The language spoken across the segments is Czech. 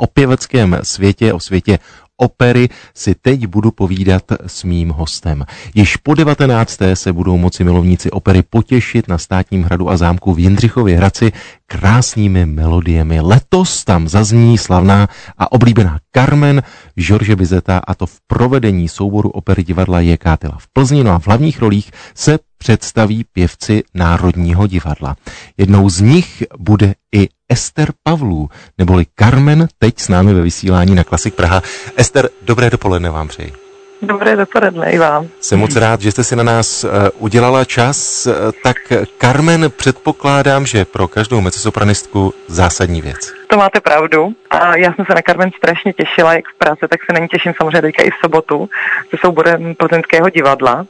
o pěveckém světě, o světě opery si teď budu povídat s mým hostem. Již po 19. se budou moci milovníci opery potěšit na státním hradu a zámku v Jindřichově Hradci krásnými melodiemi. Letos tam zazní slavná a oblíbená Carmen George Bizeta a to v provedení souboru opery divadla J. Kátila v Plzni. No a v hlavních rolích se představí pěvci Národního divadla. Jednou z nich bude i Ester Pavlů, neboli Carmen, teď s námi ve vysílání na Klasik Praha. Ester, dobré dopoledne vám přeji. Dobré dopoledne i vám. Jsem moc rád, že jste si na nás uh, udělala čas. Uh, tak Carmen, předpokládám, že pro každou mezosopranistku zásadní věc. To máte pravdu. A já jsem se na Carmen strašně těšila, jak v práci, tak se na ní těším samozřejmě teďka i v sobotu se souborem plzeňského divadla.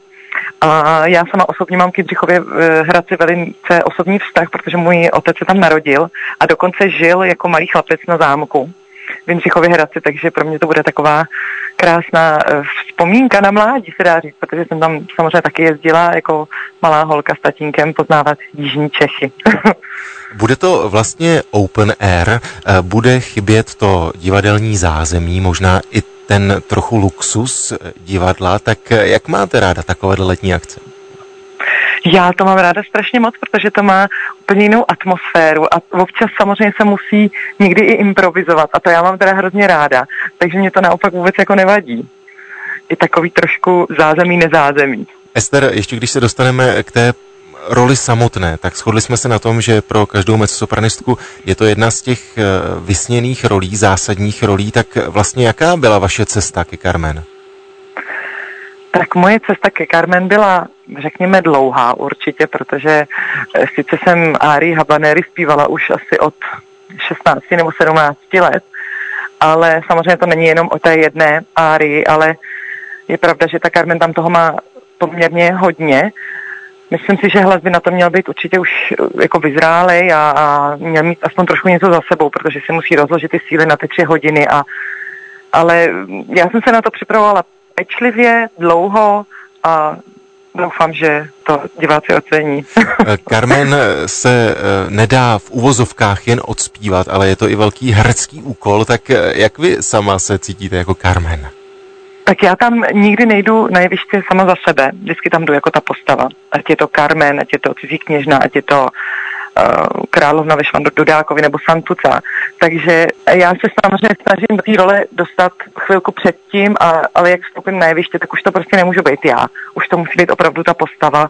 A já sama osobně mám k Jindřichově v Hradci velice osobní vztah, protože můj otec se tam narodil a dokonce žil jako malý chlapec na zámku v Jindřichově Hradci, takže pro mě to bude taková krásná eh, vzpomínka na mládí, se dá říct, protože jsem tam samozřejmě taky jezdila jako malá holka s tatínkem poznávat Jižní Čechy. Bude to vlastně open air, eh, bude chybět to divadelní zázemí, možná i ten trochu luxus divadla, tak jak máte ráda takové letní akce? Já to mám ráda strašně moc, protože to má úplně jinou atmosféru a občas samozřejmě se musí někdy i improvizovat a to já mám teda hrozně ráda, takže mě to naopak vůbec jako nevadí. I takový trošku zázemí, nezázemí. Ester, ještě když se dostaneme k té roli samotné, tak shodli jsme se na tom, že pro každou mezzosopranistku je to jedna z těch eh, vysněných rolí, zásadních rolí, tak vlastně jaká byla vaše cesta ke Carmen? Tak moje cesta ke Carmen byla, řekněme, dlouhá určitě, protože eh, sice jsem Ari Habanery zpívala už asi od 16 nebo 17 let, ale samozřejmě to není jenom o té jedné Ari, ale je pravda, že ta Carmen tam toho má poměrně hodně Myslím si, že hlas by na to měl být určitě už eh, jako vyzrálej a, a měl mít aspoň trošku něco za sebou, protože si musí rozložit ty síly na ty tři hodiny. A, ale já jsem se na to připravovala pečlivě, dlouho a doufám, že to diváci ocení. Eh, Carmen se eh, nedá v uvozovkách jen odspívat, ale je to i velký herecký úkol, tak jak vy sama se cítíte jako Carmen? Tak já tam nikdy nejdu na jeviště sama za sebe, vždycky tam jdu jako ta postava. Ať je to Carmen, ať je to cizí kněžna, ať je to uh, královna ve Švandu Dodákovi nebo Santuca. Takže já se samozřejmě snažím do té role dostat chvilku předtím, a, ale jak vstupím na jeviště, tak už to prostě nemůžu být já. Už to musí být opravdu ta postava.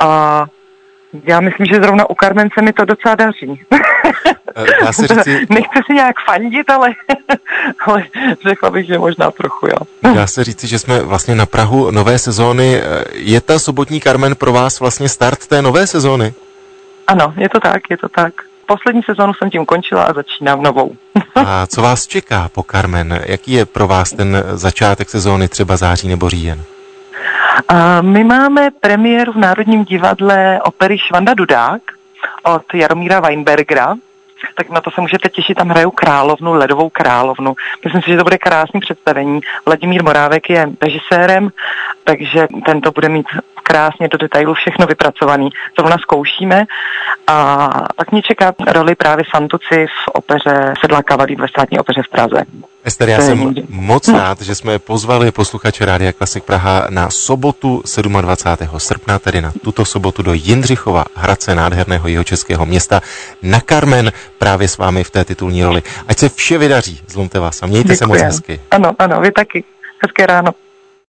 A já myslím, že zrovna u Carmen se mi to docela daří. Dá se říci... Nechci si nějak fandit, ale, ale řekla bych, že možná trochu, jo. Dá se říci, že jsme vlastně na Prahu nové sezóny. Je ta sobotní Carmen pro vás vlastně start té nové sezóny? Ano, je to tak, je to tak. Poslední sezónu jsem tím končila a začínám novou. a co vás čeká po Carmen? Jaký je pro vás ten začátek sezóny, třeba září nebo říjen? A my máme premiéru v Národním divadle opery Švanda Dudák od Jaromíra Weinbergera, tak na to se můžete těšit, tam hrajou královnu, ledovou královnu. Myslím si, že to bude krásný představení. Vladimír Morávek je režisérem, takže tento bude mít krásně do detailu všechno vypracovaný. Zrovna zkoušíme a pak mě čeká roli právě Santuci v opeře Sedla Kavalí ve státní opeře v Praze. Ester, já jsem moc rád, že jsme pozvali posluchače Rádia Klasik Praha na sobotu 27. srpna, tedy na tuto sobotu do Jindřichova, Hradce nádherného jeho českého města, na Carmen právě s vámi v té titulní roli. Ať se vše vydaří, zlomte vás a mějte Děkuji. se moc hezky. Ano, ano, vy taky. Hezké ráno.